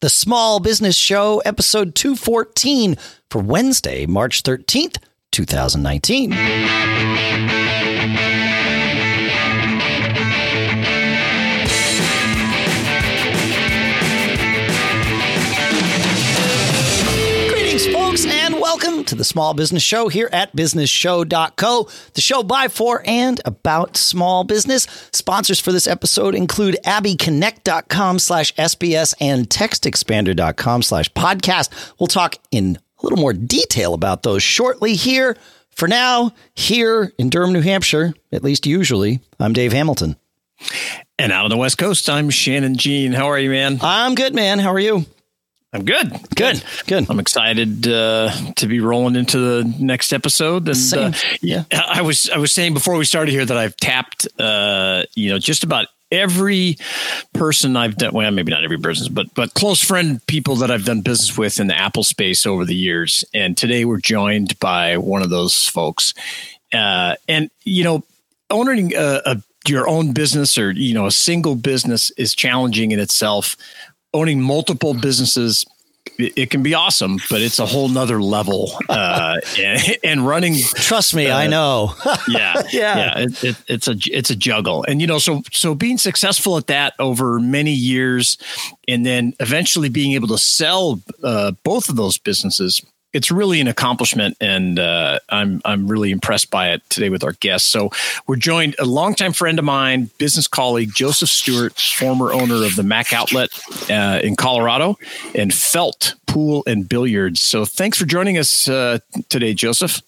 the Small Business Show, episode 214 for Wednesday, March 13th, 2019. Folks, and welcome to the Small Business Show here at businessshow.co, the show by, for, and about small business. Sponsors for this episode include abbyconnect.com slash SBS and textexpander.com slash podcast. We'll talk in a little more detail about those shortly here. For now, here in Durham, New Hampshire, at least usually, I'm Dave Hamilton. And out on the West Coast, I'm Shannon Jean. How are you, man? I'm good, man. How are you? I'm good. Good. Good. I'm excited uh, to be rolling into the next episode. And uh, yeah, I was I was saying before we started here that I've tapped, uh, you know, just about every person I've done. Well, maybe not every person, but but close friend people that I've done business with in the Apple space over the years. And today we're joined by one of those folks. Uh, and you know, owning a, a your own business or you know a single business is challenging in itself owning multiple businesses it, can be awesome but it's a whole nother level uh, and, and running Trust me, I know. yeah Yeah. yeah it, it, it's a it's a juggle and you know so so being successful at that over many years and then eventually being able to sell uh, both of those businesses it's really an accomplishment, and uh, I'm I'm really impressed by it today with our guests. So we're joined a longtime friend of mine, business colleague Joseph Stewart, former owner of the Mac Outlet uh, in Colorado, and Felt Pool and Billiards. So thanks for joining us uh, today, Joseph.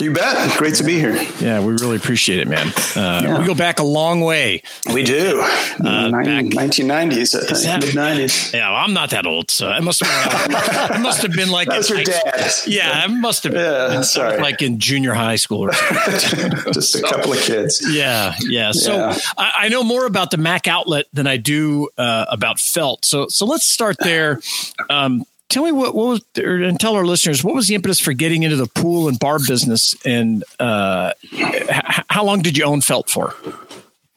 You bet. Great to be here. Yeah, we really appreciate it, man. Uh, We go back a long way. We do. Uh, back- 1990s, I Mid 90s. Yeah, well, I'm not that old, so it must have been, it must have been like That was in your dad. Yeah, I must have been Yeah, sorry. like in junior high school or something. Just a couple of kids. Yeah, yeah. So Yeah. I, I know more about the Mac outlet than I do uh, about Felt. So so let's start there. Um, tell me what, what was, or, and tell our listeners what was the impetus for getting into the pool and bar business, and uh, h- how long did you own Felt for?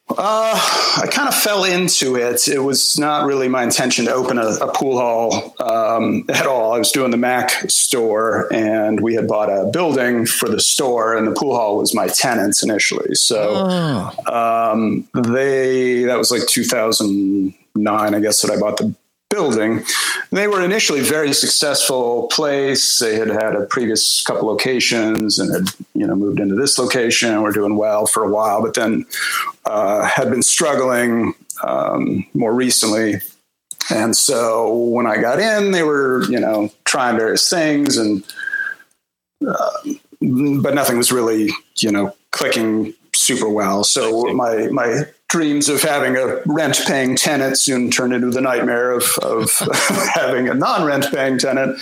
Uh, I kind of fell into it. It was not really my intention to open a, a pool hall um, at all. I was doing the Mac store, and we had bought a building for the store, and the pool hall was my tenants initially. So um, they that was like 2009, I guess, that I bought the building. They were initially very successful place. They had had a previous couple locations and had you know moved into this location and were doing well for a while, but then uh, had been struggling um, more recently. And so when I got in, they were you know trying various things and. Uh, but nothing was really, you know, clicking super well. So my my dreams of having a rent paying tenant soon turned into the nightmare of, of having a non rent paying tenant.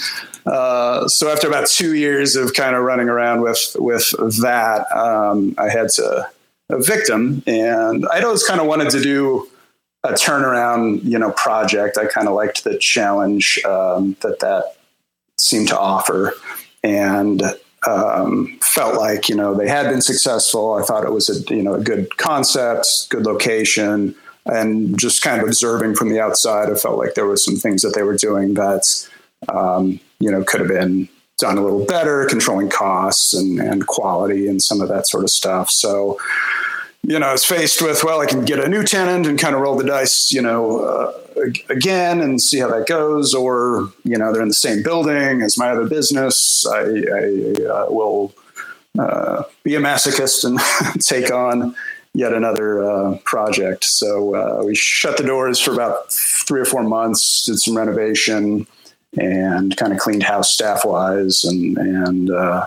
Uh, so after about two years of kind of running around with with that, um, I had to evict him, and I'd always kind of wanted to do a turnaround, you know, project. I kind of liked the challenge um, that that seemed to offer, and um, felt like you know they had been successful. I thought it was a you know a good concept, good location, and just kind of observing from the outside, I felt like there were some things that they were doing that um, you know could have been done a little better, controlling costs and, and quality and some of that sort of stuff. So you know, I was faced with, well, I can get a new tenant and kind of roll the dice, you know, uh, again and see how that goes. Or, you know, they're in the same building as my other business. I, I uh, will uh, be a masochist and take on yet another uh, project. So uh, we shut the doors for about three or four months, did some renovation and kind of cleaned house staff wise and, and, uh,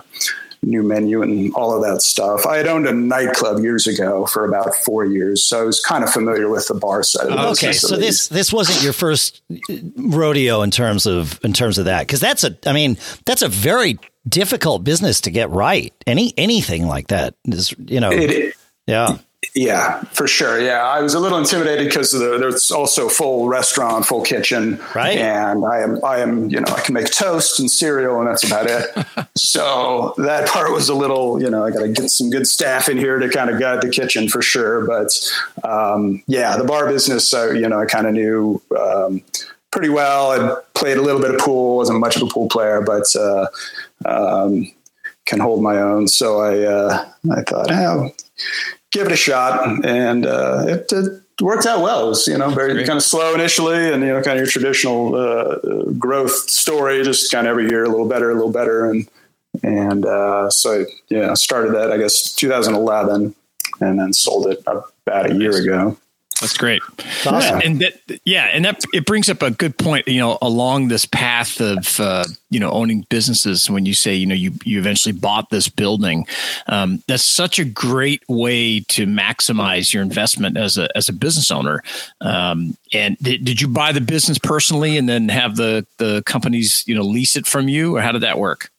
new menu and all of that stuff. I had owned a nightclub years ago for about four years, so I was kind of familiar with the bar side. Of Okay, so this this wasn't your first rodeo in terms of in terms of that because that's a I mean that's a very difficult business to get right. Any anything like that is you know It- yeah Yeah, for sure. Yeah, I was a little intimidated because the, there's also full restaurant, full kitchen, Right. And I am, I am, you know, I can make toast and cereal, and that's about it. so that part was a little, you know, I got to get some good staff in here to kind of guide the kitchen for sure. But um, yeah, the bar business, uh, you know, I kind of knew. Um, pretty well. I played a little bit of pool, wasn't much of a pool player, but uh, um, can hold my own. So I uh, I thought, oh, give it a shot, and uh, it, it, worked out well. It was you know very kind of slow initially, and you know kind of your traditional uh, growth story, just kind of every year a little better, a little better, and and uh, so yeah, started that I guess 2011, and then sold it about a year ago. That's great. Awesome. And that, yeah, and that it brings up a good point. You know, along this path of uh, you know owning businesses, when you say you know you you eventually bought this building, um, that's such a great way to maximize your investment as a as a business owner. Um, and did, did you buy the business personally, and then have the the companies you know lease it from you, or how did that work?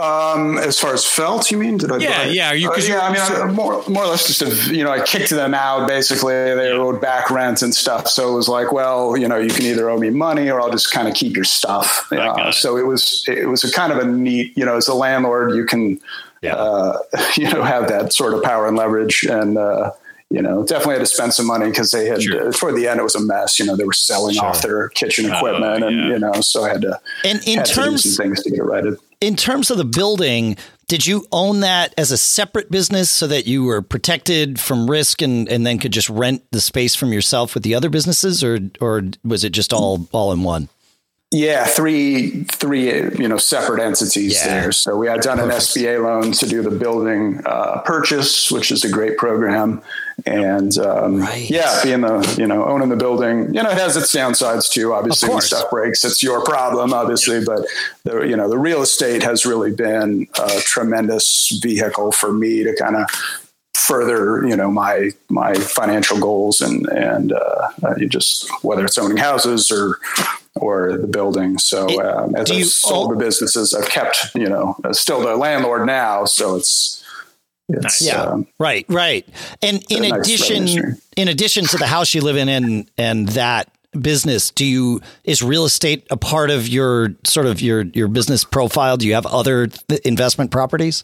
Um, as far as felt, you mean? Did I? Yeah, buy yeah. You, uh, yeah, I mean, I, more, more or less just, a, you know, I kicked them out. Basically, they owed back rent and stuff. So it was like, well, you know, you can either owe me money or I'll just kind of keep your stuff. it. So it was, it was a kind of a neat, you know, as a landlord, you can, yeah. uh, you know, have that sort of power and leverage and. Uh, you know, definitely had to spend some money because they had sure. uh, toward the end it was a mess. You know, they were selling sure. off their kitchen oh, equipment, uh, yeah. and you know, so I had to and in terms some things to get it righted. In terms of the building, did you own that as a separate business so that you were protected from risk and, and then could just rent the space from yourself with the other businesses, or or was it just all all in one? Yeah, three three you know separate entities yeah. there. So we had done an SBA loan to do the building uh, purchase, which is a great program, and um, right. yeah, being the you know owning the building, you know, it has its downsides too. Obviously, when stuff breaks, it's your problem, obviously. But the you know the real estate has really been a tremendous vehicle for me to kind of further you know my my financial goals and and uh, you just whether it's owning houses or or the building. So um, as I sold the businesses, I've kept you know still the landlord now. So it's it's, yeah, um, right, right. And in addition, nice in addition to the house you live in and and that business, do you is real estate a part of your sort of your your business profile? Do you have other investment properties?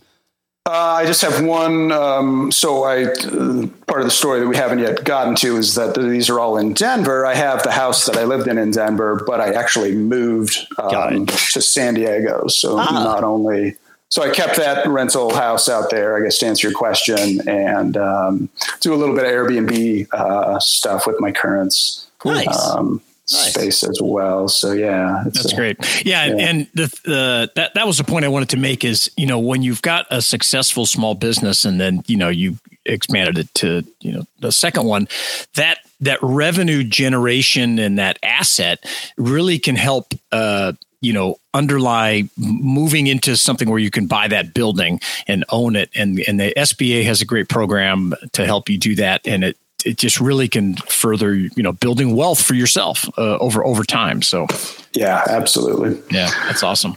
Uh, I just have one. Um, so I uh, part of the story that we haven't yet gotten to is that these are all in Denver. I have the house that I lived in in Denver, but I actually moved um, to San Diego. So ah. not only so I kept that rental house out there, I guess, to answer your question, and um, do a little bit of Airbnb uh, stuff with my currents. Nice. Um, nice. space as well. So yeah, that's great. Yeah, yeah, and the, the that that was the point I wanted to make is you know when you've got a successful small business and then you know you expanded it to you know the second one that that revenue generation and that asset really can help uh, you know underlie moving into something where you can buy that building and own it and and the SBA has a great program to help you do that and it it just really can further you know building wealth for yourself uh, over over time. So yeah absolutely. Yeah that's awesome.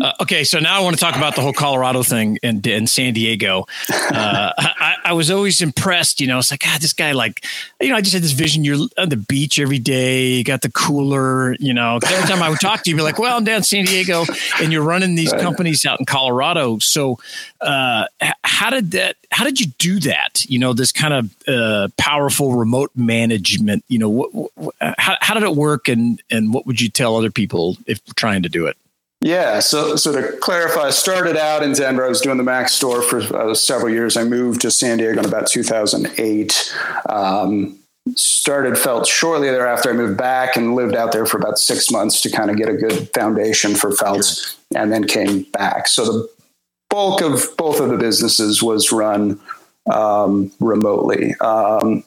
Uh, okay so now i want to talk about the whole colorado thing in, in san diego. Uh, I, I, was always impressed you know it's like god this guy like you know i just had this vision you're on the beach every day you got the cooler you know every time i would talk to you be like well i'm down in san diego and you're running these right. companies out in colorado. So uh, how did that how did you do that? You know this kind of uh, powerful remote management you know what, what, how, how did it work and and what would you tell other people if trying to do it yeah. So, so to clarify, I started out in Denver. I was doing the Mac store for uh, several years. I moved to San Diego in about 2008. Um, started felt shortly thereafter. I moved back and lived out there for about six months to kind of get a good foundation for Felts, sure. and then came back. So the bulk of both of the businesses was run um, remotely. Um,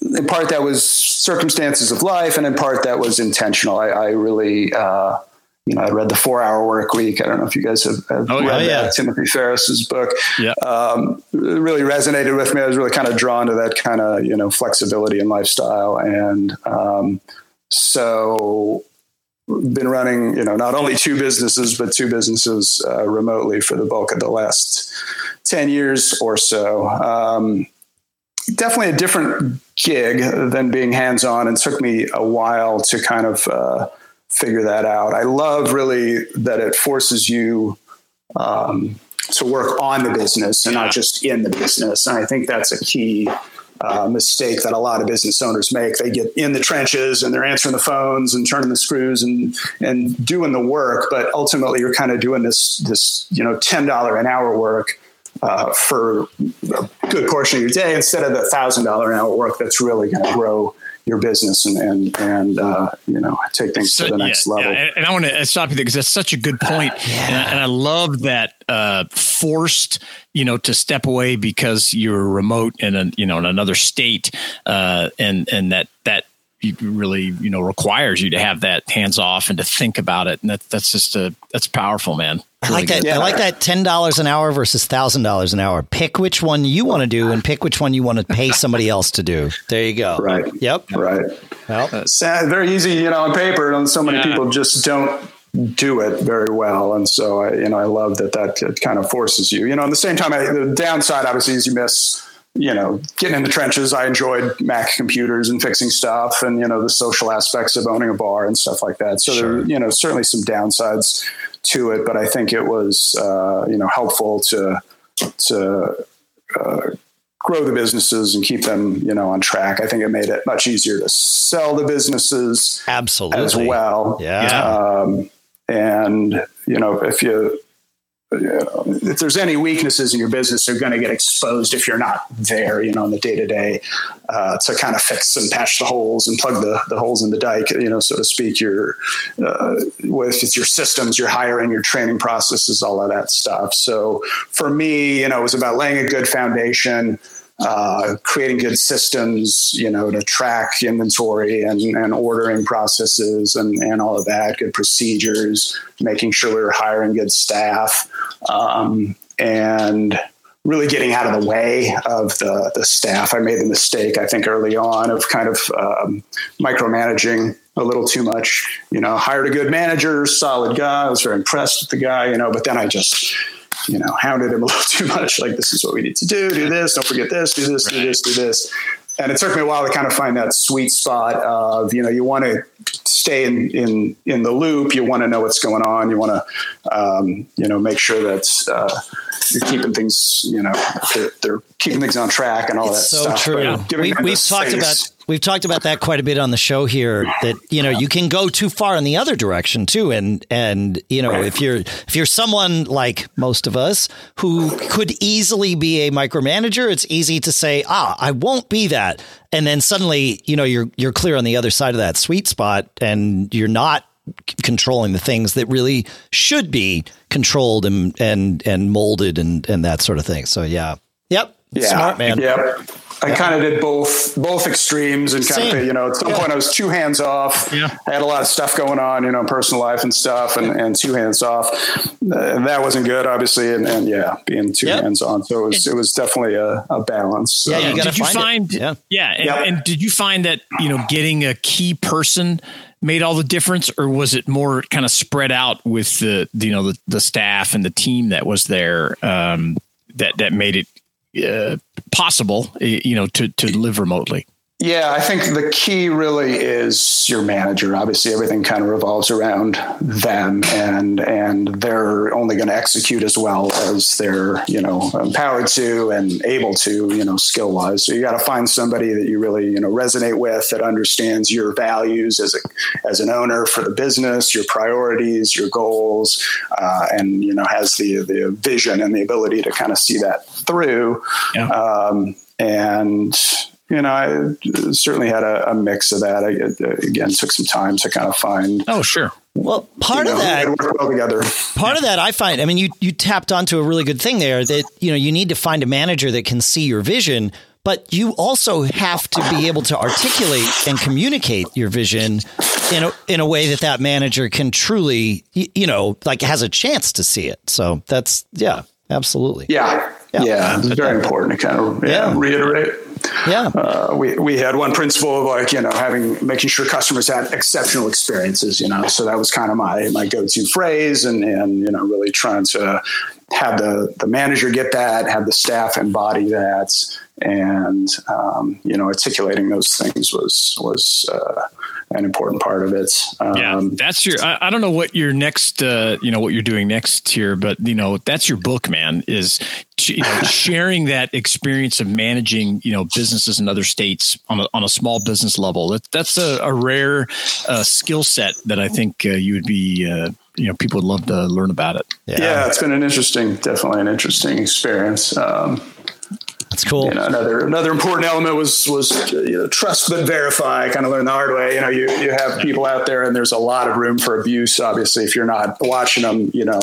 in part, that was circumstances of life, and in part, that was intentional. I, I really, uh, you know, I read the Four Hour Work Week. I don't know if you guys have, have oh, read yeah, that, Timothy Ferriss's book. Yeah, um, it really resonated with me. I was really kind of drawn to that kind of you know flexibility and lifestyle, and um, so been running, you know, not only two businesses, but two businesses uh, remotely for the bulk of the last 10 years or so. Um, definitely a different gig than being hands on and took me a while to kind of uh, figure that out. I love really that it forces you um, to work on the business and not just in the business. And I think that's a key uh, mistake that a lot of business owners make. They get in the trenches and they're answering the phones and turning the screws and and doing the work, but ultimately you're kind of doing this this you know ten dollar an hour work uh, for a good portion of your day instead of the thousand dollar an hour work that's really going to grow your business and and and uh, you know take things so, to the next yeah, level. Yeah. And I want to stop you there because that's such a good point, yeah. and, I, and, I, love that uh, forced you know to step away because you're remote in a you know in another state, uh, and and that that really you know requires you to have that hands off and to think about it and that, that's just a that's powerful man I like that. Yeah. I like that. Ten dollars an hour versus thousand dollars an hour. Pick which one you want to do, and pick which one you want to pay somebody else to do. There you go. Right. Yep. Right. Well, uh, sad, very easy, you know, on paper, and so many yeah. people just don't do it very well. And so, I, you know, I love that that kind of forces you. You know, at the same time, I, the downside obviously is you miss you know, getting in the trenches, I enjoyed Mac computers and fixing stuff and, you know, the social aspects of owning a bar and stuff like that. So sure. there, you know, certainly some downsides to it, but I think it was, uh, you know, helpful to, to, uh, grow the businesses and keep them, you know, on track. I think it made it much easier to sell the businesses absolutely as well. Yeah. Um, and you know, if you if there's any weaknesses in your business, they're going to get exposed if you're not there, you know, in the day to day to kind of fix and patch the holes and plug the, the holes in the dike, you know, so to speak. Your uh, with it's your systems, your hiring, your training processes, all of that stuff. So for me, you know, it was about laying a good foundation uh, creating good systems, you know, to track inventory and, and ordering processes and, and all of that, good procedures, making sure we were hiring good staff, um, and really getting out of the way of the, the staff. I made the mistake, I think, early on of kind of um, micromanaging a little too much. You know, hired a good manager, solid guy. I was very impressed with the guy, you know, but then I just you know, hounded him a little too much. Like, this is what we need to do. Do this. Don't forget this. Do this. Do this. Do this. And it took me a while to kind of find that sweet spot of, you know, you want to stay in, in, in the loop. You want to know what's going on. You want to, um, you know, make sure that uh, you're keeping things, you know, they're, they're, keeping things on track and all it's that so stuff. True. We, we've talked about we've talked about that quite a bit on the show here that you know you can go too far in the other direction too and and you know if you're if you're someone like most of us who could easily be a micromanager it's easy to say ah I won't be that. And then suddenly you know you're you're clear on the other side of that sweet spot and you're not controlling the things that really should be controlled and and and molded and and that sort of thing. So yeah. Yep. Yeah. smart man. Yep I kind of did both both extremes and kind Same. of you know at some yeah. point I was too hands off. Yeah. I had a lot of stuff going on, you know, personal life and stuff, and, and too hands off. Uh, that wasn't good, obviously, and, and yeah, being too yep. hands on. So it was it was definitely a, a balance. Yeah, you did you find? It. Yeah, yeah, and, yep. and did you find that you know getting a key person? made all the difference or was it more kind of spread out with the you know the, the staff and the team that was there um, that that made it uh, possible, you know, to to live remotely. Yeah, I think the key really is your manager. Obviously, everything kind of revolves around them, and and they're only going to execute as well as they're you know empowered to and able to you know skill wise. So you got to find somebody that you really you know resonate with that understands your values as a as an owner for the business, your priorities, your goals, uh, and you know has the the vision and the ability to kind of see that through. Yeah. Um, and you know, I certainly had a, a mix of that. I uh, again took some time to kind of find. Oh, sure. Well, part you know, of that work well together. Part of that I find. I mean, you you tapped onto a really good thing there. That you know you need to find a manager that can see your vision, but you also have to be able to articulate and communicate your vision in a in a way that that manager can truly, you know, like has a chance to see it. So that's yeah, absolutely. Yeah, yeah, yeah it's very important to kind of yeah, yeah. reiterate. Yeah, uh, we we had one principle of like you know having making sure customers had exceptional experiences. You know, so that was kind of my my go to phrase, and and you know really trying to have the the manager get that, have the staff embody that, and um, you know articulating those things was was uh, an important part of it. Um, yeah, that's your. I, I, don't know what your next, uh, you know, what you're doing next here, but you know, that's your book, man. Is you know, sharing that experience of managing, you know, businesses in other states on a, on a small business level. That, that's a, a rare uh, skill set that I think uh, you would be, uh, you know, people would love to learn about it. Yeah. yeah. it's been an interesting, definitely an interesting experience. Um, that's cool. You know, another another important element was was you know, trust but verify. I kind of learned the hard way. You know, you you have people out there, and there's a lot of room for abuse. Obviously, if you're not watching them, you know,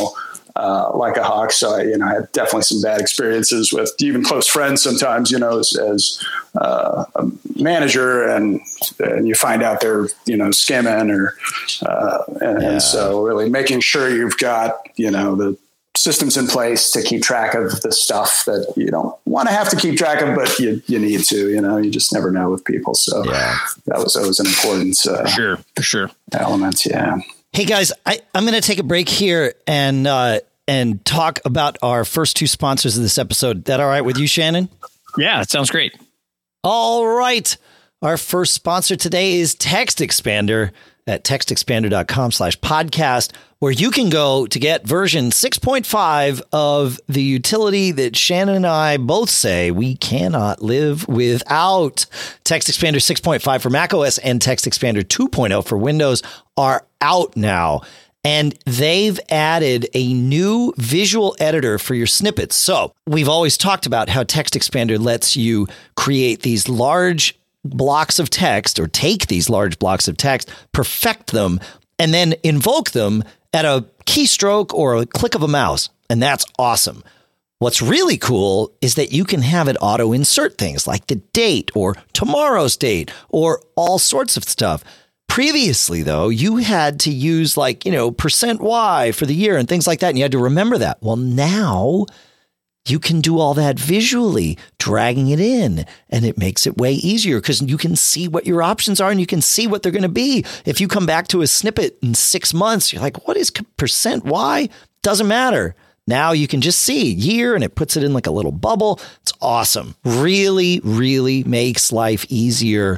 uh, like a hawk. So I, you know, I had definitely some bad experiences with even close friends. Sometimes, you know, as, as uh, a manager, and and you find out they're you know skimming, or uh, and, yeah. and so really making sure you've got you know the systems in place to keep track of the stuff that you don't want to have to keep track of, but you, you need to, you know, you just never know with people. So yeah. that was, that was an important, uh, for sure, for sure element. Yeah. Hey guys, I, I'm going to take a break here and, uh, and talk about our first two sponsors of this episode. That all right with you, Shannon? Yeah, it sounds great. All right. Our first sponsor today is Text Expander at textexpander.com slash podcast, where you can go to get version 6.5 of the utility that Shannon and I both say we cannot live without. Text Expander 6.5 for macOS and Text Expander 2.0 for Windows are out now. And they've added a new visual editor for your snippets. So we've always talked about how Text Expander lets you create these large blocks of text or take these large blocks of text, perfect them, and then invoke them at a keystroke or a click of a mouse. And that's awesome. What's really cool is that you can have it auto insert things like the date or tomorrow's date or all sorts of stuff. Previously, though, you had to use like, you know, percent Y for the year and things like that. And you had to remember that. Well, now you can do all that visually, dragging it in, and it makes it way easier because you can see what your options are and you can see what they're going to be. If you come back to a snippet in six months, you're like, what is percent Y? Doesn't matter. Now you can just see year and it puts it in like a little bubble. It's awesome. Really, really makes life easier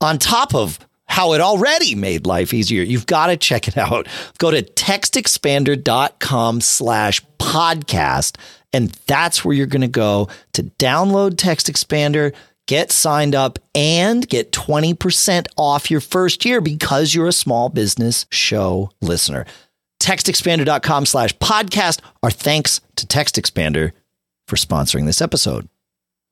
on top of how it already made life easier. You've got to check it out. Go to textexpander.com slash podcast and that's where you're going to go to download Text Expander, get signed up, and get 20% off your first year because you're a small business show listener. TextExpander.com slash podcast. Our thanks to Text Expander for sponsoring this episode.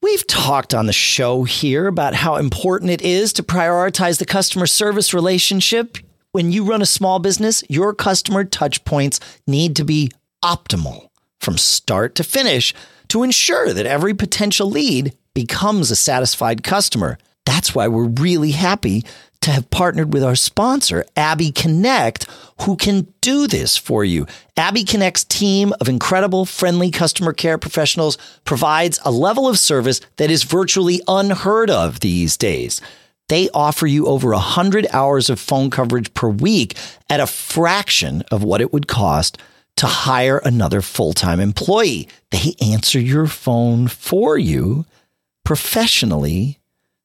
We've talked on the show here about how important it is to prioritize the customer service relationship. When you run a small business, your customer touch points need to be optimal from start to finish to ensure that every potential lead becomes a satisfied customer. That's why we're really happy to have partnered with our sponsor, Abby Connect, who can do this for you. Abby Connect's team of incredible, friendly customer care professionals provides a level of service that is virtually unheard of these days. They offer you over 100 hours of phone coverage per week at a fraction of what it would cost to hire another full time employee. They answer your phone for you professionally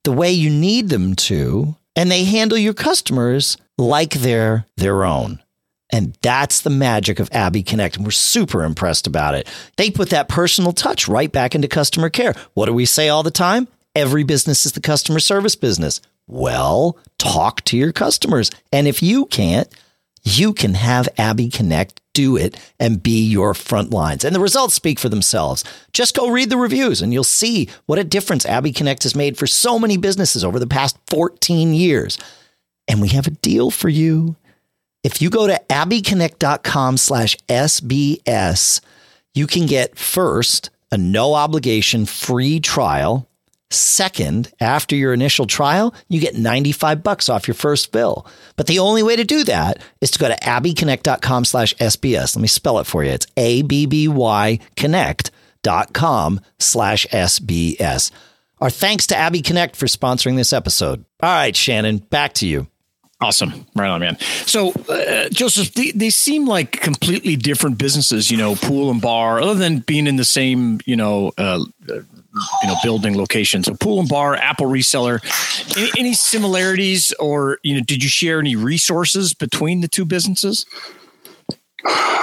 the way you need them to, and they handle your customers like they're their own. And that's the magic of Abby Connect. And we're super impressed about it. They put that personal touch right back into customer care. What do we say all the time? Every business is the customer service business. Well, talk to your customers. And if you can't, you can have Abby Connect do it and be your front lines. And the results speak for themselves. Just go read the reviews and you'll see what a difference Abby Connect has made for so many businesses over the past 14 years. And we have a deal for you. If you go to abbyconnect.com slash SBS, you can get first a no obligation free trial Second, after your initial trial, you get 95 bucks off your first bill. But the only way to do that is to go to abbyconnect.com slash SBS. Let me spell it for you. It's A-B-B-Y connect.com slash SBS. Our thanks to Abby Connect for sponsoring this episode. All right, Shannon, back to you. Awesome. Right on, man. So, uh, Joseph, they, they seem like completely different businesses, you know, pool and bar, other than being in the same, you know, uh, you know building locations. So pool and bar, Apple reseller. Any, any similarities, or you know, did you share any resources between the two businesses?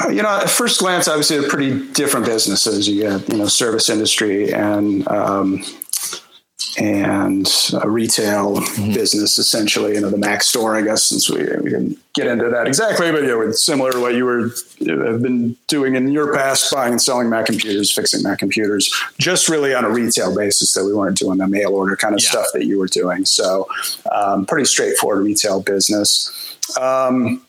You know, at first glance, obviously, they're pretty different businesses. You get, you know, service industry and um, and a retail mm-hmm. business, essentially. You know, the Mac store, I guess, since we, we didn't get into that exactly, but yeah, you know, similar to what you were have been doing in your past, buying and selling Mac computers, fixing Mac computers, just really on a retail basis. That we weren't doing the mail order kind of yeah. stuff that you were doing. So, um, pretty straightforward retail business. Um,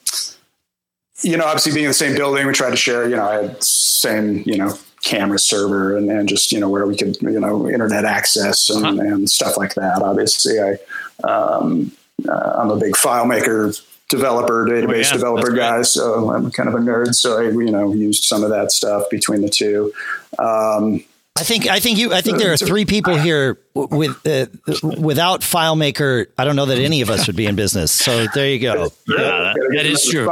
you know, obviously being in the same building, we tried to share, you know, I had same, you know, camera server and, and just, you know, where we could, you know, internet access and, uh-huh. and stuff like that. Obviously I, um, uh, I'm a big FileMaker developer, database oh, yeah, developer guy. So I'm kind of a nerd. So I, you know, used some of that stuff between the two. Um, I think I think you I think there are three people here with uh, without FileMaker. I don't know that any of us would be in business. So there you go. Yeah, that, that is true.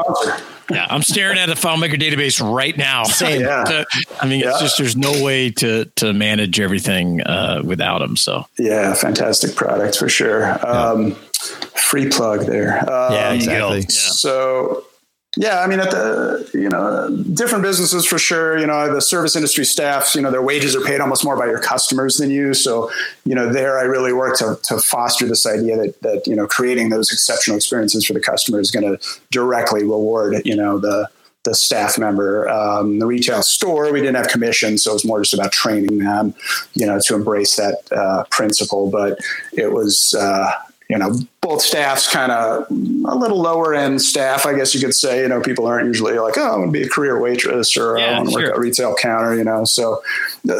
Yeah, I'm staring at a FileMaker database right now. Same. Yeah. I mean, yeah. it's just there's no way to to manage everything uh, without them. So yeah, fantastic product for sure. Um, free plug there. Um, yeah, exactly. So yeah, I mean, at the you know different businesses for sure. You know, the service industry staffs, you know, their wages are paid almost more by your customers than you. So, you know, there I really work to to foster this idea that that you know creating those exceptional experiences for the customer is going to directly reward you know the the staff member. Um, the retail store, we didn't have commissions, so it was more just about training them, you know, to embrace that uh, principle. But it was, uh, you know, both staffs kind of a little lower end staff, I guess you could say. You know, people aren't usually like, oh, I want to be a career waitress or yeah, I want to sure. work at a retail counter, you know. So the,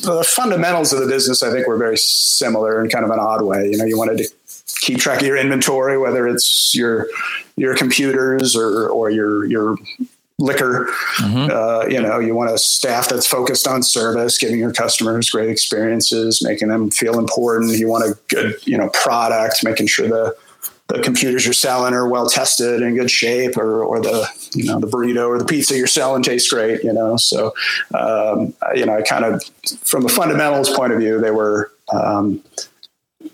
the, the, fundamentals of the business, I think, were very similar in kind of an odd way. You know, you wanted to keep track of your inventory, whether it's your your computers or or your your liquor. Mm-hmm. Uh, you know, you want a staff that's focused on service, giving your customers great experiences, making them feel important. You want a good, you know, product, making sure the the computers you're selling are well tested in good shape, or or the you know the burrito or the pizza you're selling tastes great. You know, so um, you know, I kind of from a fundamentals point of view, they were. Um,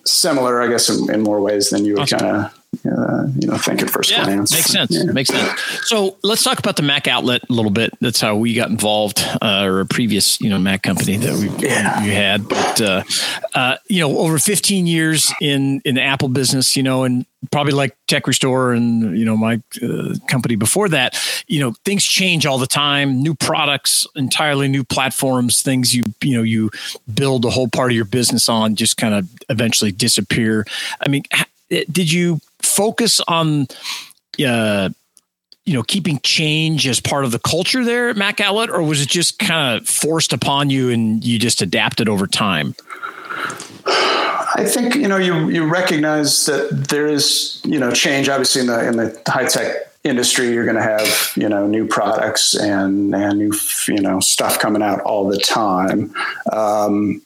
similar, I guess, in, in, more ways than you would kind of uh, you know think at first yeah, glance. Makes sense. Yeah. Makes sense. So let's talk about the Mac outlet a little bit. That's how we got involved, uh, or a previous you know Mac company that we yeah. you had. But uh, uh, you know, over 15 years in in the Apple business, you know, and probably like Tech Restore and you know my uh, company before that, you know, things change all the time. New products, entirely new platforms, things you you know you build a whole part of your business on just kind of eventually disappear. I mean, did you focus on uh, you know keeping change as part of the culture there at Mac Outlet, or was it just kind of forced upon you and you just adapted over time? I think you know you you recognize that there is you know change. Obviously, in the in the high tech industry, you're going to have you know new products and and new you know stuff coming out all the time. Um,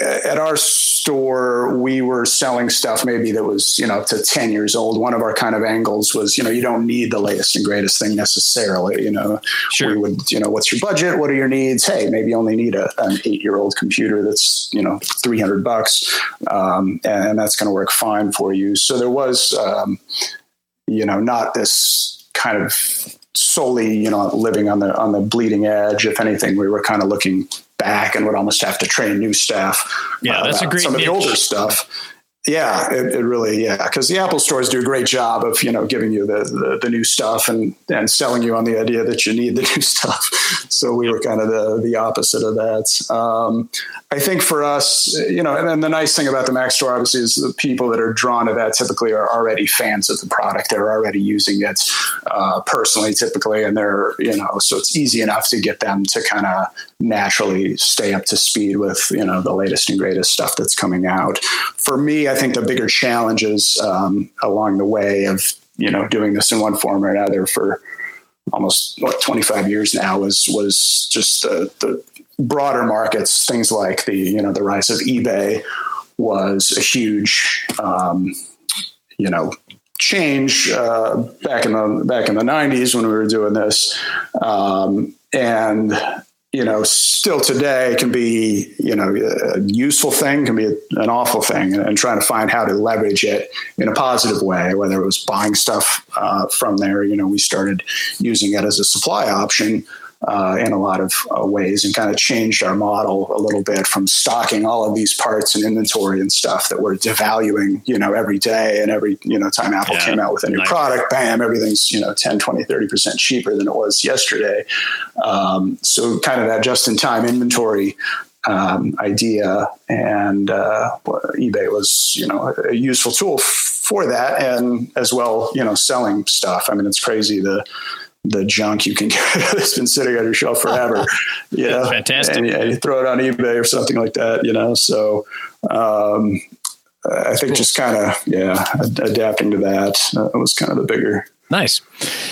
at our store, we were selling stuff maybe that was, you know, up to 10 years old. One of our kind of angles was, you know, you don't need the latest and greatest thing necessarily. You know, sure. we would, you know, what's your budget? What are your needs? Hey, maybe you only need a, an eight year old computer that's, you know, 300 bucks. Um, and that's going to work fine for you. So there was, um, you know, not this kind of solely, you know, living on the, on the bleeding edge. If anything, we were kind of looking back and would almost have to train new staff. Yeah, uh, that's a great some niche. of the older stuff. Yeah, it, it really yeah because the Apple stores do a great job of you know giving you the, the, the new stuff and and selling you on the idea that you need the new stuff. So we were kind of the the opposite of that. Um, I think for us, you know, and the nice thing about the Mac store obviously is the people that are drawn to that typically are already fans of the product. They're already using it uh, personally, typically, and they're you know so it's easy enough to get them to kind of naturally stay up to speed with you know the latest and greatest stuff that's coming out. For me, I think the bigger challenges um, along the way of you know doing this in one form or another for almost what 25 years now was was just the, the broader markets things like the you know the rise of ebay was a huge um, you know change uh, back in the back in the 90s when we were doing this. Um, and you know, still today can be, you know, a useful thing, can be an awful thing, and, and trying to find how to leverage it in a positive way, whether it was buying stuff uh, from there. You know, we started using it as a supply option uh, in a lot of uh, ways and kind of changed our model a little bit from stocking all of these parts and inventory and stuff that we're devaluing, you know, every day and every, you know, time Apple yeah, came out with a new nice. product, bam, everything's, you know, 10, 20, 30% cheaper than it was yesterday. Um, so kind of that just in time inventory um, idea and uh, eBay was, you know, a useful tool for that and as well, you know, selling stuff. I mean, it's crazy the, the junk you can get that's been sitting on your shelf forever. you know, fantastic. And, you throw it on eBay or something like that. You know, so um, I think cool. just kind of yeah, adapting to that uh, was kind of the bigger Nice.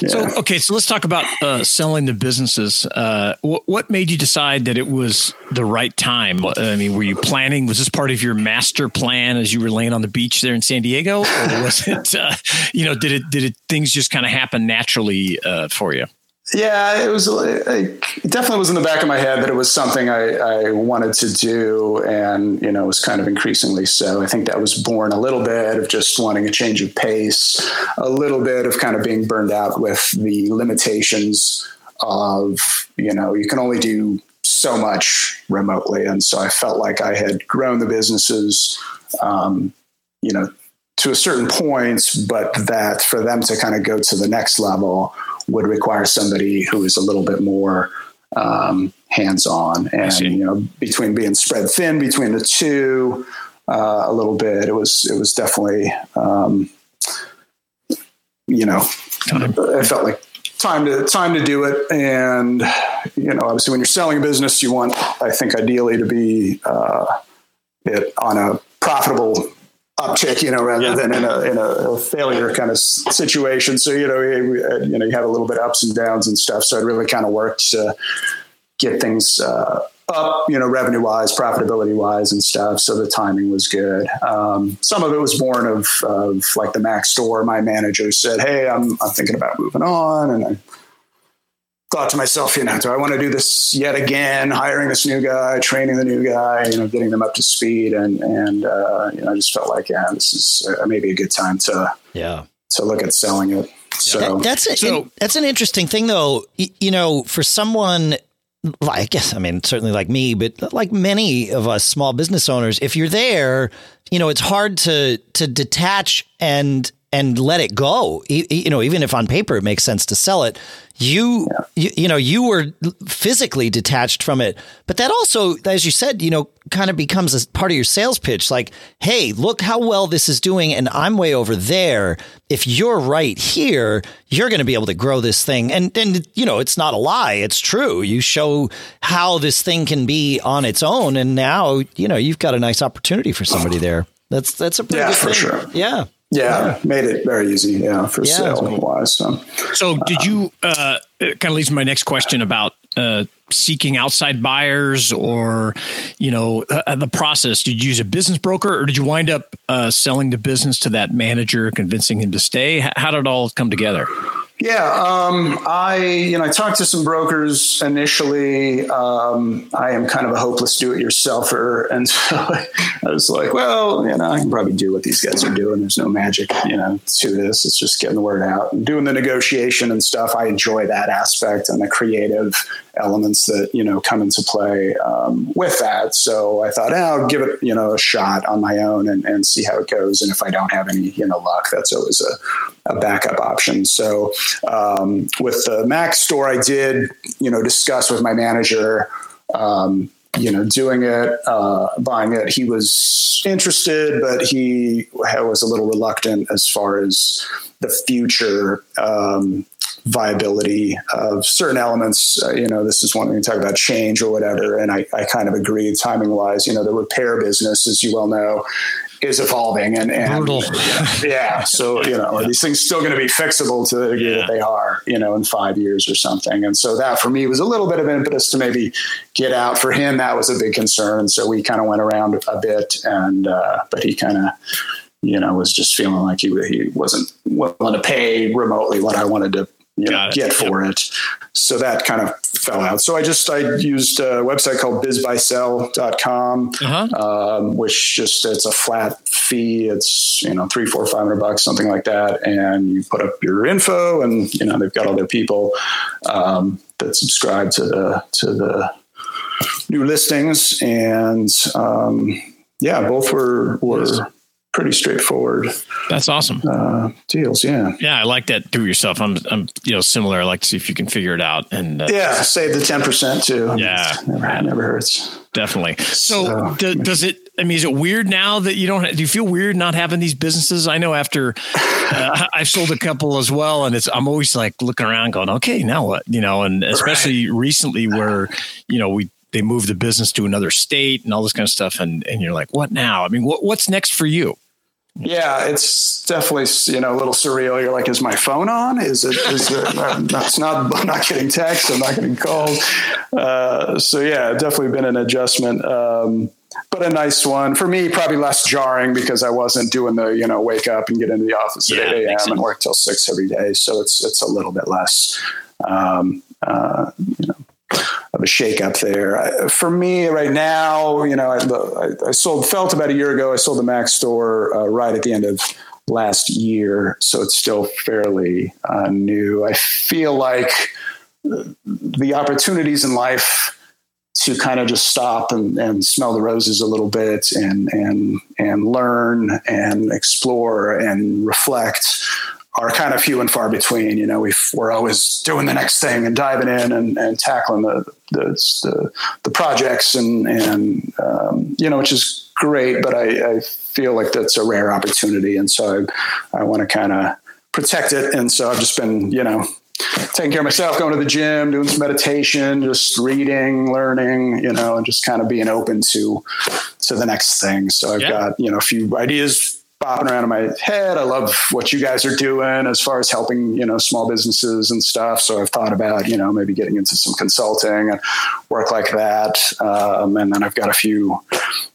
Yeah. So, okay, so let's talk about uh, selling the businesses. Uh, wh- what made you decide that it was the right time? I mean, were you planning? Was this part of your master plan as you were laying on the beach there in San Diego, or was it, uh, you know, did it did it things just kind of happen naturally uh, for you? Yeah, it was it definitely was in the back of my head that it was something I, I, wanted to do, and you know, it was kind of increasingly so. I think that was born a little bit of just wanting a change of pace, a little bit of kind of being burned out with the limitations of you know you can only do so much remotely, and so I felt like I had grown the businesses, um, you know, to a certain point, but that for them to kind of go to the next level would require somebody who is a little bit more um, hands-on and you know between being spread thin between the two uh, a little bit it was it was definitely um, you know it felt like time to time to do it. And you know obviously when you're selling a business you want i think ideally to be uh, it on a profitable uptick, you know, rather yeah. than in a, in a failure kind of situation. So, you know, you, you know, you have a little bit ups and downs and stuff. So it really kind of worked to get things uh, up, you know, revenue wise, profitability wise and stuff. So the timing was good. Um, some of it was born of, of like the Mac store. My manager said, Hey, I'm, I'm thinking about moving on. And I, thought to myself, you know, do I want to do this yet again? Hiring this new guy, training the new guy, you know, getting them up to speed, and and uh, you know, I just felt like, yeah, this is uh, maybe a good time to yeah to look at selling it. So that, that's a, so, that's an interesting thing, though. You know, for someone I guess I mean certainly like me, but like many of us small business owners, if you're there, you know, it's hard to to detach and and let it go. You know, even if on paper it makes sense to sell it, you, yeah. you, you know, you were physically detached from it. But that also, as you said, you know, kind of becomes a part of your sales pitch. Like, hey, look how well this is doing, and I'm way over there. If you're right here, you're going to be able to grow this thing. And and you know, it's not a lie; it's true. You show how this thing can be on its own, and now you know you've got a nice opportunity for somebody there. That's that's a pretty yeah, good for thing. sure. Yeah. Yeah, made it very easy. Yeah, for yeah, sale wise. So, so did you? Uh, kind of leads to my next question about uh, seeking outside buyers, or you know, uh, the process. Did you use a business broker, or did you wind up uh, selling the business to that manager, convincing him to stay? How did it all come together? Yeah, um, I you know I talked to some brokers initially. Um, I am kind of a hopeless do-it-yourselfer, and so I was like, well, you know, I can probably do what these guys are doing. There's no magic, you know, to this. It's just getting the word out and doing the negotiation and stuff. I enjoy that aspect and the creative elements that you know come into play um, with that. So I thought, eh, I'll give it you know a shot on my own and, and see how it goes. And if I don't have any you know luck, that's always a, a backup option. So um, with the Mac store, I did you know discuss with my manager. Um, you know, doing it, uh, buying it. He was interested, but he was a little reluctant as far as the future um, viability of certain elements. Uh, you know, this is one thing to talk about change or whatever. And I, I kind of agree timing wise, you know, the repair business, as you well know, is evolving and, and yeah. So, you know, are these things still going to be fixable to the degree yeah. that they are, you know, in five years or something? And so that for me was a little bit of impetus to maybe get out for him. That was a big concern. And so we kind of went around a bit and, uh, but he kind of, you know, was just feeling like he, he wasn't willing to pay remotely what I wanted to you know, get for yep. it. So that kind of fell out. So I just I used a website called bizbuysell.com, uh-huh. um, which just it's a flat fee. It's you know three, four, five hundred bucks, something like that, and you put up your info, and you know they've got all their people um, that subscribe to the to the new listings, and um, yeah, both were were pretty straightforward. That's awesome. Uh, deals, yeah. Yeah, I like that. Do it yourself. I'm, I'm, you know, similar. I like to see if you can figure it out. And uh, yeah, save the ten percent too. Yeah, never, never hurts. Definitely. So, so do, does it? I mean, is it weird now that you don't? Do you feel weird not having these businesses? I know after uh, I've sold a couple as well, and it's I'm always like looking around, going, okay, now what? You know, and especially right. recently where you know we they moved the business to another state and all this kind of stuff, and and you're like, what now? I mean, what what's next for you? Yeah, it's definitely you know a little surreal. You're like, is my phone on? Is it? Is it? That's not. I'm not getting texts. I'm not getting calls. Uh, so yeah, definitely been an adjustment, um, but a nice one for me. Probably less jarring because I wasn't doing the you know wake up and get into the office at yeah, 8 a.m. and work till six every day. So it's it's a little bit less. Um, uh, you know, of a shakeup there. For me, right now, you know, I, I, sold Felt about a year ago. I sold the Mac store uh, right at the end of last year, so it's still fairly uh, new. I feel like the opportunities in life to kind of just stop and, and smell the roses a little bit and and and learn and explore and reflect are kind of few and far between. You know, we are always doing the next thing and diving in and, and tackling the, the, the, the, projects and, and um, you know, which is great, but I, I, feel like that's a rare opportunity. And so I, I want to kind of protect it. And so I've just been, you know, taking care of myself, going to the gym, doing some meditation, just reading, learning, you know, and just kind of being open to, to the next thing. So I've yeah. got, you know, a few ideas bopping around in my head. I love what you guys are doing as far as helping, you know, small businesses and stuff. So I've thought about, you know, maybe getting into some consulting and work like that. Um, and then I've got a few,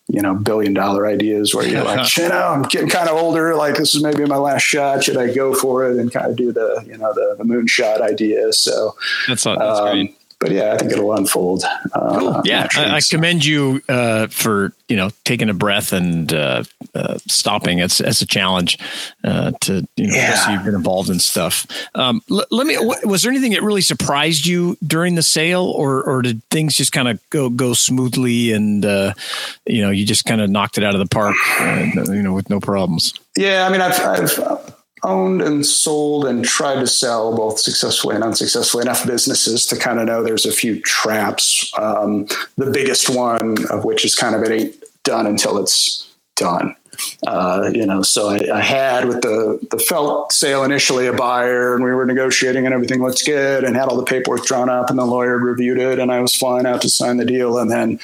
you know, billion dollar ideas where you're like, you know, I'm getting kind of older. Like this is maybe my last shot. Should I go for it and kind of do the, you know, the, the moonshot idea? So that's, that's um, great but yeah, I think it'll unfold. Uh, cool. Yeah, I, I, commend you uh, for you know taking a breath and uh, uh stopping. It's it's a challenge uh, to you know yeah. you've been involved in stuff. Um, l- let me. was there anything that really surprised you during the sale, or or did things just kind of go go smoothly and uh, you know you just kind of knocked it out of the park, you know, with no problems? Yeah, I mean, I've, I've owned and sold and tried to sell both successfully and unsuccessfully enough businesses to kind of know there's a few traps. Um, the biggest one of which is kind of it ain't done until it's done. Uh, you know, so I, I, had with the the felt sale initially a buyer, and we were negotiating, and everything looked good, and had all the paperwork drawn up, and the lawyer reviewed it, and I was flying out to sign the deal, and then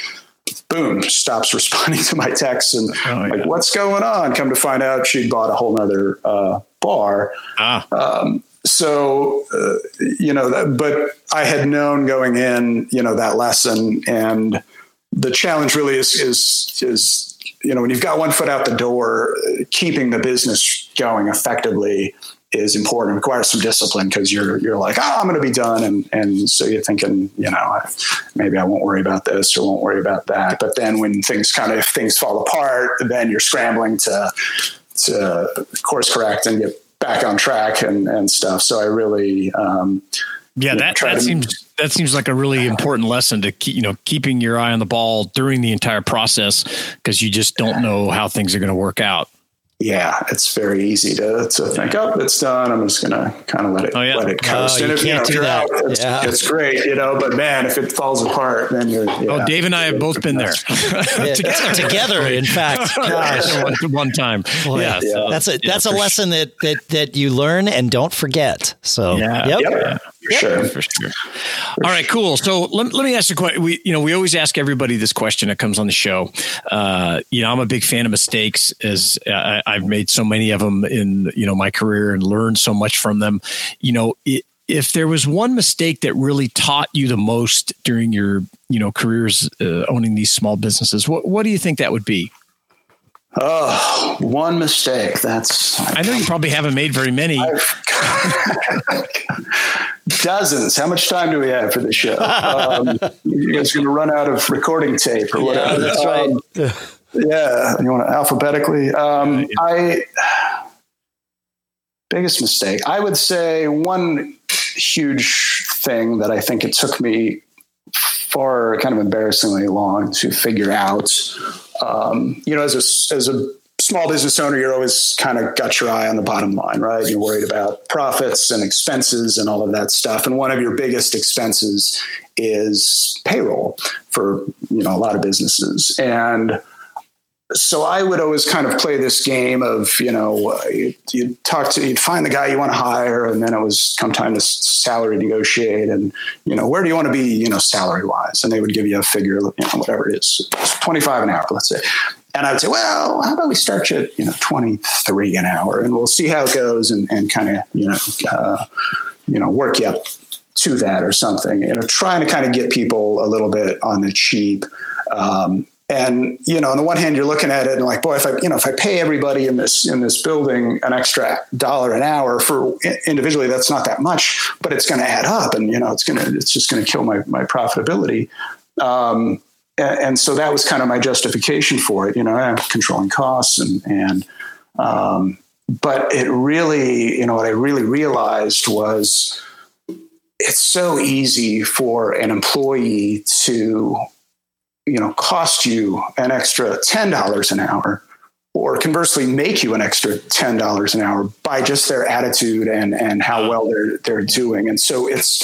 boom, stops responding to my texts and oh, like, what's going on? Come to find out she'd bought a whole nother uh, bar. Ah. Um, so, uh, you know, that, but I had known going in, you know, that lesson and the challenge really is, is, is, you know, when you've got one foot out the door, keeping the business going effectively is important. It requires some discipline because you're you're like, oh, I'm going to be done, and and so you're thinking, you know, maybe I won't worry about this or won't worry about that. But then when things kind of things fall apart, then you're scrambling to to course correct and get back on track and and stuff. So I really, um, yeah, that that seems that seems like a really important lesson to keep you know keeping your eye on the ball during the entire process because you just don't know how things are going to work out yeah, it's very easy to, to think, oh, it's done. I'm just going to kind of let it, oh, yeah. let it uh, coast. Oh, and if, you can't you know, do that. Out, it's, yeah. it's, great, you know, but man, if it falls apart, then you're, yeah, Oh, Dave and I have both been there together. together, in fact, one, one, time. Boy, yeah, so, that's a, that's a lesson sure. that, that, that you learn and don't forget. So, yeah. Yep. yep. For yep. sure. For sure. For All right, cool. So let, let me ask you a question. We, you know, we always ask everybody this question that comes on the show. Uh, you know, I'm a big fan of mistakes as I, I've made so many of them in, you know, my career and learned so much from them. You know, it, if there was one mistake that really taught you the most during your, you know, careers uh, owning these small businesses, what, what do you think that would be? Oh, one mistake. That's. I know you probably haven't made very many. Dozens. How much time do we have for the show? Um, you guys going to run out of recording tape or whatever? Yeah, that's right. Um, yeah, you want to alphabetically? Um, I biggest mistake. I would say one huge thing that I think it took me far kind of embarrassingly long to figure out. Um, you know, as a as a small business owner, you're always kind of got your eye on the bottom line, right? You're worried about profits and expenses and all of that stuff. And one of your biggest expenses is payroll for you know a lot of businesses and so I would always kind of play this game of, you know, you'd, you'd, talk to, you'd find the guy you want to hire, and then it was come time to salary negotiate, and you know, where do you want to be, you know, salary wise? And they would give you a figure, you know, whatever it is, twenty five an hour, let's say. And I would say, well, how about we start you at, you know, twenty three an hour, and we'll see how it goes, and, and kind of, you know, uh, you know, work you up to that or something. You know, trying to kind of get people a little bit on the cheap. Um, and you know, on the one hand, you're looking at it and like, boy, if I you know if I pay everybody in this in this building an extra dollar an hour for individually, that's not that much, but it's going to add up, and you know, it's gonna it's just going to kill my my profitability. Um, and, and, so that was kind of my justification for it, you know, I'm controlling costs and and um, but it really, you know, what I really realized was it's so easy for an employee to you know cost you an extra $10 an hour or conversely make you an extra $10 an hour by just their attitude and and how well they're they're doing. And so it's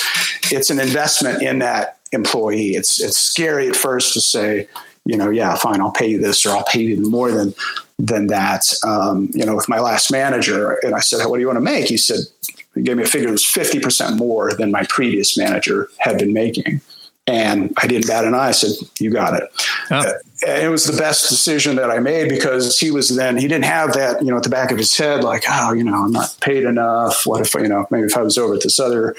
it's an investment in that employee. It's it's scary at first to say you know yeah fine I'll pay you this or I'll pay you more than than that. Um, you know with my last manager and I said what do you want to make? He said he gave me a figure that was 50% more than my previous manager had been making and I didn't bat an eye. I said, "You got it." Oh. It was the best decision that I made because he was then he didn't have that you know at the back of his head like, "Oh, you know, I'm not paid enough. What if you know maybe if I was over at this other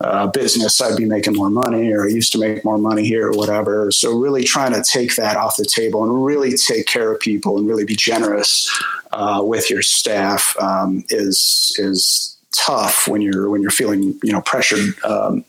uh, business, I'd be making more money, or I used to make more money here, or whatever." So really trying to take that off the table and really take care of people and really be generous uh, with your staff um, is is tough when you're when you're feeling you know pressured. Um,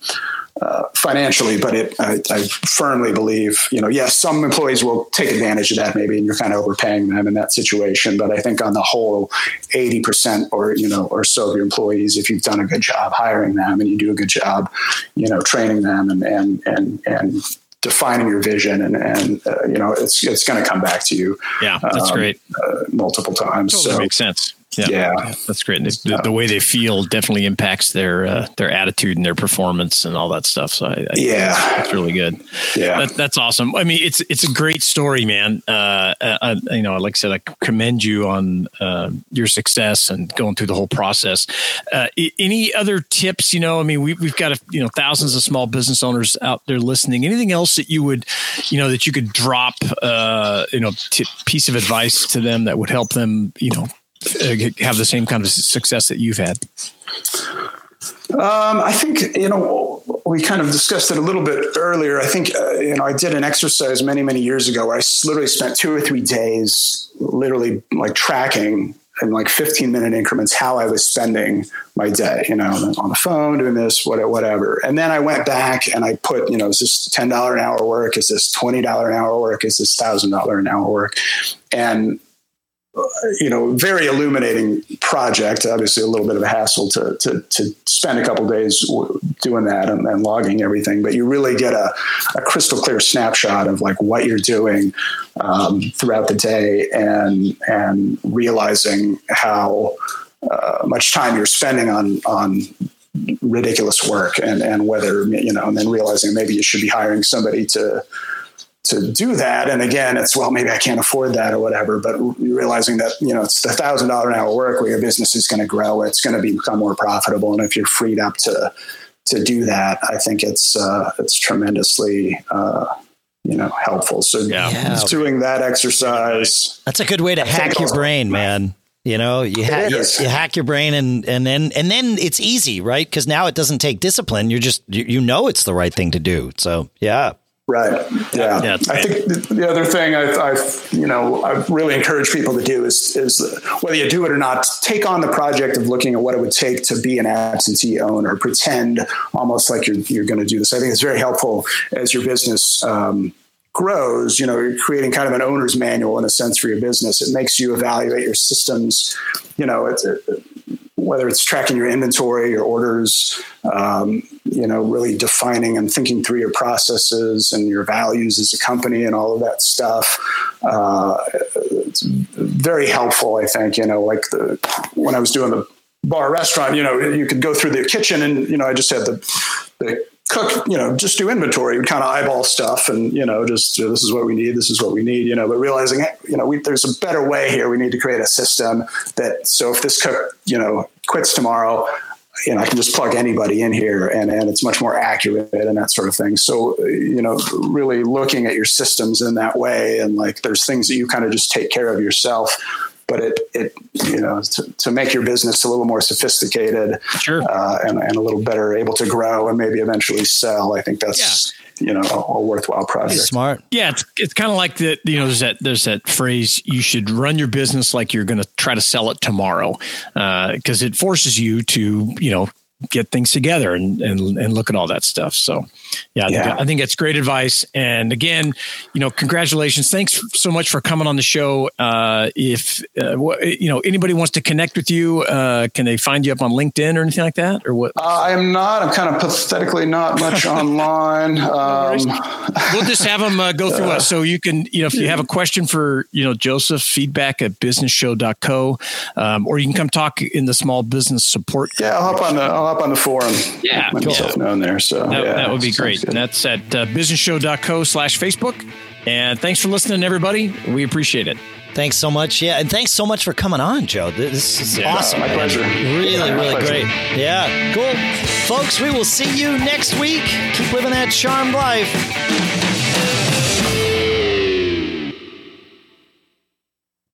uh, financially, but it, I, I, firmly believe, you know, yes, some employees will take advantage of that maybe, and you're kind of overpaying them in that situation. But I think on the whole, 80% or, you know, or so of your employees, if you've done a good job hiring them and you do a good job, you know, training them and, and, and, and defining your vision and, and uh, you know, it's, it's going to come back to you. Yeah, that's um, great. Uh, multiple times. Totally so makes sense. Yeah, yeah. that's great. The, the, way they feel definitely impacts their uh, their attitude and their performance and all that stuff. So I, I yeah, it's really good. Yeah, that, that's awesome. I mean, it's it's a great story, man. Uh, I, uh, you know, like I said, I commend you on uh, your success and going through the whole process. Uh, any other tips? You know, I mean, we, we've got a, you know thousands of small business owners out there listening. Anything else that you would, you know, that you could drop, uh, you know, t- piece of advice to them that would help them, you know uh, have the same kind of success that you've had? Um, I think you know we kind of discussed it a little bit earlier. I think uh, you know I did an exercise many many years ago. I literally spent two or three days, literally like tracking in like 15 minute increments how I was spending my day, you know, on the phone, doing this, what whatever. And then I went back and I put, you know, is this $10 an hour work? Is this $20 an hour work? Is this $1,000 an hour work? And you know, very illuminating project. Obviously, a little bit of a hassle to to, to spend a couple days doing that and, and, logging everything, but you really get a, a, crystal clear snapshot of like what you're doing um, throughout the day, and and realizing how uh, much time you're spending on on ridiculous work, and and whether you know, and then realizing maybe you should be hiring somebody to to do that. And again, it's well, maybe I can't afford that or whatever. But realizing that you know it's the thousand dollar an hour work where your business is going to grow, it's going to become more profitable, and if you're freed up to to do that, I think it's uh, it's tremendously. Uh, you know, helpful. So yeah. yeah. doing that exercise. That's a good way to hack your brain, man. You know, you, ha- you, you, hack your brain and, and then, and then it's easy, right? Cause now it doesn't take discipline. You're just, you, you know, it's the right thing to do. So yeah. Right. Yeah. yeah I think the other thing I've, I've, you know, I've really encourage people to do is, is whether you do it or not, take on the project of looking at what it would take to be an absentee owner, pretend almost like you're, you're going to do this. I think it's very helpful as your business, um, grows, you know, you're creating kind of an owner's manual in a sense for your business. It makes you evaluate your systems. You know, it's, it, whether it's tracking your inventory, your orders, um, you know, really defining and thinking through your processes and your values as a company and all of that stuff. Uh, it's very helpful, I think. You know, like the when I was doing the bar restaurant, you know, you could go through the kitchen and you know, I just had the the cook, you know, just do inventory, we kind of eyeball stuff and, you know, just uh, this is what we need, this is what we need, you know, but realizing, you know, we, there's a better way here. We need to create a system that, so if this cook, you know, quits tomorrow, you know, I can just plug anybody in here and, and it's much more accurate and that sort of thing. So, you know, really looking at your systems in that way and like there's things that you kind of just take care of yourself but it, it you know to, to make your business a little more sophisticated sure. uh, and, and a little better able to grow and maybe eventually sell i think that's yeah. you know a, a worthwhile project smart yeah it's, it's kind of like the you know there's that there's that phrase you should run your business like you're going to try to sell it tomorrow because uh, it forces you to you know get things together and, and and look at all that stuff. So, yeah, I, yeah. Think, I think that's great advice. And again, you know, congratulations! Thanks so much for coming on the show. Uh, if uh, you know anybody wants to connect with you, uh, can they find you up on LinkedIn or anything like that, or what? Uh, I'm not. I'm kind of pathetically not much online. Um, we'll just have them uh, go through us, so you can, you know, if you have a question for you know Joseph, feedback at businessshow.co, um, or you can come talk in the small business support. Yeah, I'll hop on the. I'll up on the forum. Yeah, make myself known there. So that, yeah, that would be great. And that's at uh, businessshow.co slash Facebook. And thanks for listening, everybody. We appreciate it. Thanks so much. Yeah, and thanks so much for coming on, Joe. This is yeah, awesome. My pleasure. Really, yeah, really pleasure. great. Yeah, cool. Folks, we will see you next week. Keep living that charmed life.